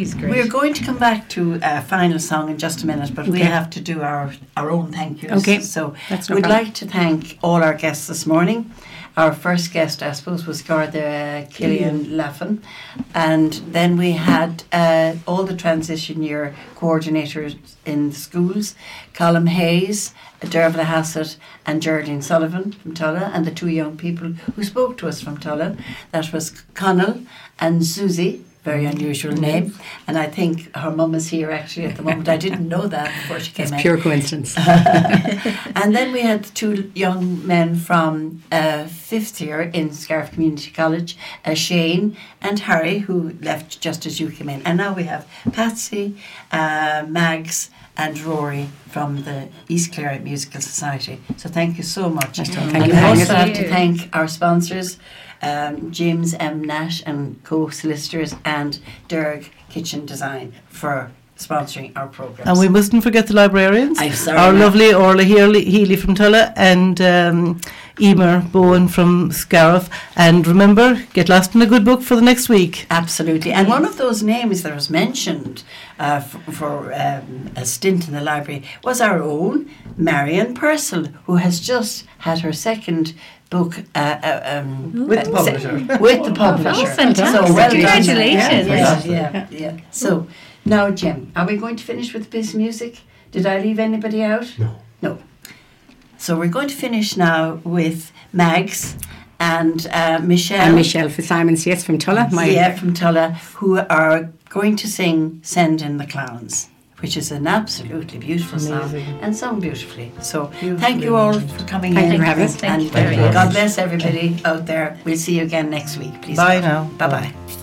He's great. We're going to come back to a final song in just a minute, but we have to do our, our own thank yous. Okay, So that's no we'd problem. like to thank all our guests this morning. Our first guest, I suppose, was Garda uh, Killian Laffin. And then we had uh, all the transition year coordinators in the schools Colin Hayes, Dervla Hassett, and Geraldine Sullivan from Tulla, and the two young people who spoke to us from Tulla. That was Connell and Susie. Very unusual name, and I think her mum is here actually at the moment. I didn't know that before she came It's in. pure coincidence. And then we had two young men from uh, fifth year in Scariff Community College, uh, Shane and Harry, who left just as you came in. And now we have Patsy, uh, Mags, and Rory from the East Clare Musical Society. So thank you so much. Thank you we also have to thank our sponsors, um, James M. Nash and co-solicitors, and Derg Kitchen Design for sponsoring our program. And we mustn't forget the librarians. I'm sorry, Our lovely Orla Healy, Healy from Tulla and um, Emer Bowen from Scariff. And remember, get lost in a good book for the next week. Absolutely. And one of those names that was mentioned uh, for, for um, a stint in the library was our own Marianne Purcell, who has just had her second book uh, uh, um, With the publisher. with the publisher. Oh, fantastic. So well. Congratulations. Yeah, yeah, yeah. So now, Jim, are we going to finish with this music? Did I leave anybody out? No. No. So we're going to finish now with Mags and uh, Michelle. and Michelle Fitzsimons, yes, from Tulla. My yeah, from Tulla, who are going to sing Send in the Clowns, which is an absolutely beautiful song and sung beautifully. So thank you all for coming Thank in. you for having us. And Thank you very God bless everybody out there. We'll see you again next week. Please. Bye now. Bye bye.